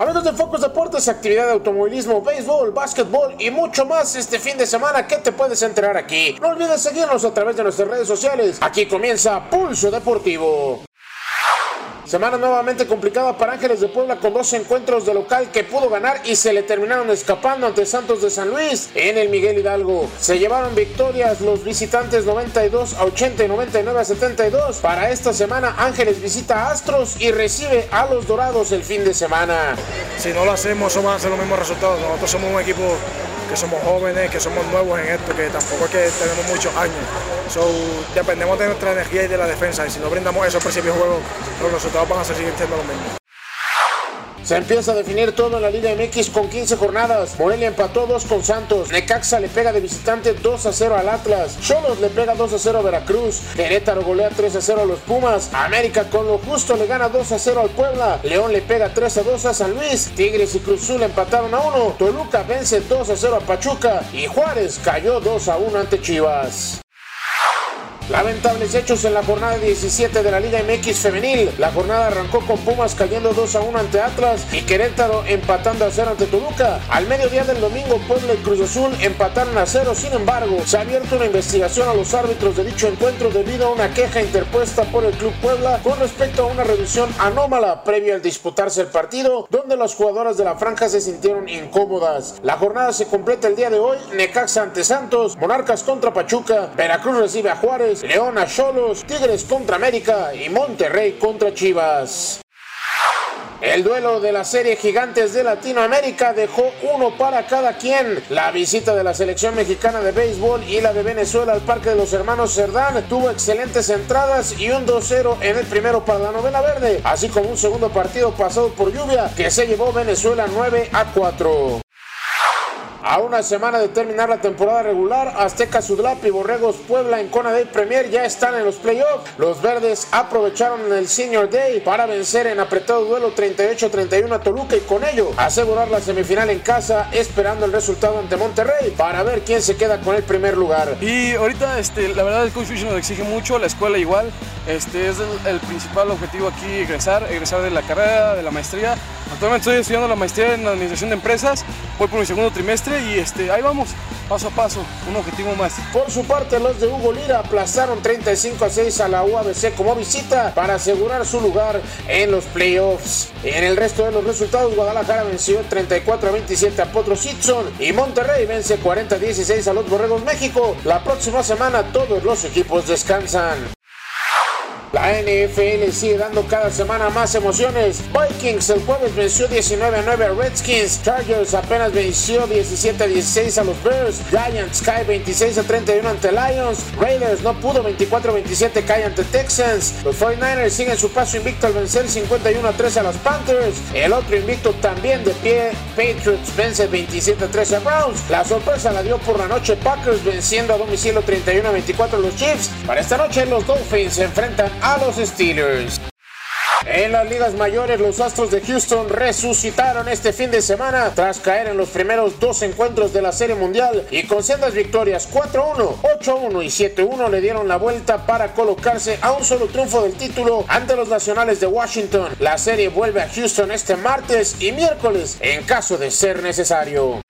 Amigos de Focus Deportes, actividad de automovilismo, béisbol, básquetbol y mucho más este fin de semana que te puedes enterar aquí. No olvides seguirnos a través de nuestras redes sociales. Aquí comienza Pulso Deportivo. Semana nuevamente complicada para Ángeles de Puebla con dos encuentros de local que pudo ganar y se le terminaron escapando ante Santos de San Luis en el Miguel Hidalgo. Se llevaron victorias los visitantes 92 a 80 y 99 a 72. Para esta semana Ángeles visita a Astros y recibe a los Dorados el fin de semana. Si no lo hacemos, son a ser los mismos resultados. Nosotros somos un equipo que somos jóvenes, que somos nuevos en esto, que tampoco es que tenemos muchos años. So, dependemos de nuestra energía y de la defensa. Y si no brindamos eso de juego, los resultados van a seguir siendo los mismos. Se empieza a definir todo en la Liga MX con 15 jornadas. Morelia empató 2 con Santos. Necaxa le pega de visitante 2 a 0 al Atlas. Cholos le pega 2 a 0 a Veracruz. Querétaro golea 3 a 0 a los Pumas. América con lo justo le gana 2 a 0 al Puebla. León le pega 3 a 2 a San Luis. Tigres y Cruzul empataron a 1. Toluca vence 2 a 0 a Pachuca. Y Juárez cayó 2 a 1 ante Chivas. Lamentables hechos en la jornada 17 de la Liga MX femenil. La jornada arrancó con Pumas cayendo 2 a 1 ante Atlas y Querétaro empatando a 0 ante Toluca. Al mediodía del domingo, Puebla y Cruz Azul empataron a 0. Sin embargo, se ha abierto una investigación a los árbitros de dicho encuentro debido a una queja interpuesta por el Club Puebla con respecto a una revisión anómala previa al disputarse el partido, donde las jugadoras de la franja se sintieron incómodas. La jornada se completa el día de hoy. Necaxa ante Santos, Monarcas contra Pachuca, Veracruz recibe a Juárez, León a Cholos, Tigres contra América y Monterrey contra Chivas. El duelo de la serie Gigantes de Latinoamérica dejó uno para cada quien. La visita de la selección mexicana de béisbol y la de Venezuela al Parque de los Hermanos Cerdán tuvo excelentes entradas y un 2-0 en el primero para la novena verde, así como un segundo partido pasado por lluvia que se llevó Venezuela 9 a 4. A una semana de terminar la temporada regular, Azteca Sudlap y Borregos Puebla en Cona Day Premier ya están en los playoffs. Los verdes aprovecharon el Senior Day para vencer en apretado duelo 38-31 a Toluca y con ello asegurar la semifinal en casa, esperando el resultado ante Monterrey para ver quién se queda con el primer lugar. Y ahorita, este, la verdad, el coach Fish nos exige mucho, la escuela igual. Este es el principal objetivo aquí, egresar, egresar de la carrera, de la maestría. Actualmente estoy estudiando la maestría en administración de empresas, voy por mi segundo trimestre y este, ahí vamos, paso a paso, un objetivo más. Por su parte, los de Hugo Lira aplazaron 35 a 6 a la UABC como visita para asegurar su lugar en los playoffs. En el resto de los resultados, Guadalajara venció 34 a 27 a Potro Sitson y Monterrey vence 40 a 16 a los Borregos México. La próxima semana todos los equipos descansan. La NFL sigue dando cada semana más emociones. Vikings el jueves venció 19 a 9 a Redskins. Chargers apenas venció 17 a 16 a los Bears. Giants cae 26 a 31 ante Lions. Raiders no pudo 24 a 27 cae ante Texans. Los 49ers siguen su paso invicto al vencer 51 a 13 a los Panthers. El otro invicto también de pie. Patriots vence 27 a 13 a Browns. La sorpresa la dio por la noche Packers venciendo a domicilio 31 a 24 a los Chiefs. Para esta noche los Dolphins se enfrentan a los Steelers. En las ligas mayores, los Astros de Houston resucitaron este fin de semana tras caer en los primeros dos encuentros de la Serie Mundial y con sendas victorias 4-1, 8-1 y 7-1 le dieron la vuelta para colocarse a un solo triunfo del título ante los Nacionales de Washington. La serie vuelve a Houston este martes y miércoles en caso de ser necesario.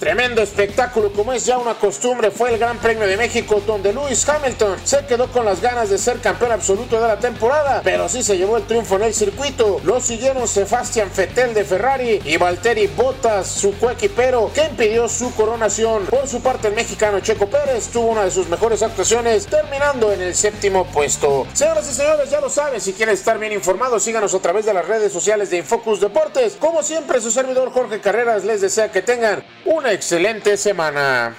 Tremendo espectáculo, como es ya una costumbre, fue el Gran Premio de México, donde Lewis Hamilton se quedó con las ganas de ser campeón absoluto de la temporada, pero sí se llevó el triunfo en el circuito. Lo siguieron Sebastián Vettel de Ferrari y Valtteri Bottas, su coequipero, que impidió su coronación. Por su parte, el mexicano Checo Pérez tuvo una de sus mejores actuaciones, terminando en el séptimo puesto. Señoras y señores, ya lo saben, si quieren estar bien informados, síganos a través de las redes sociales de Infocus Deportes. Como siempre, su servidor Jorge Carreras les desea que tengan una excelente semana.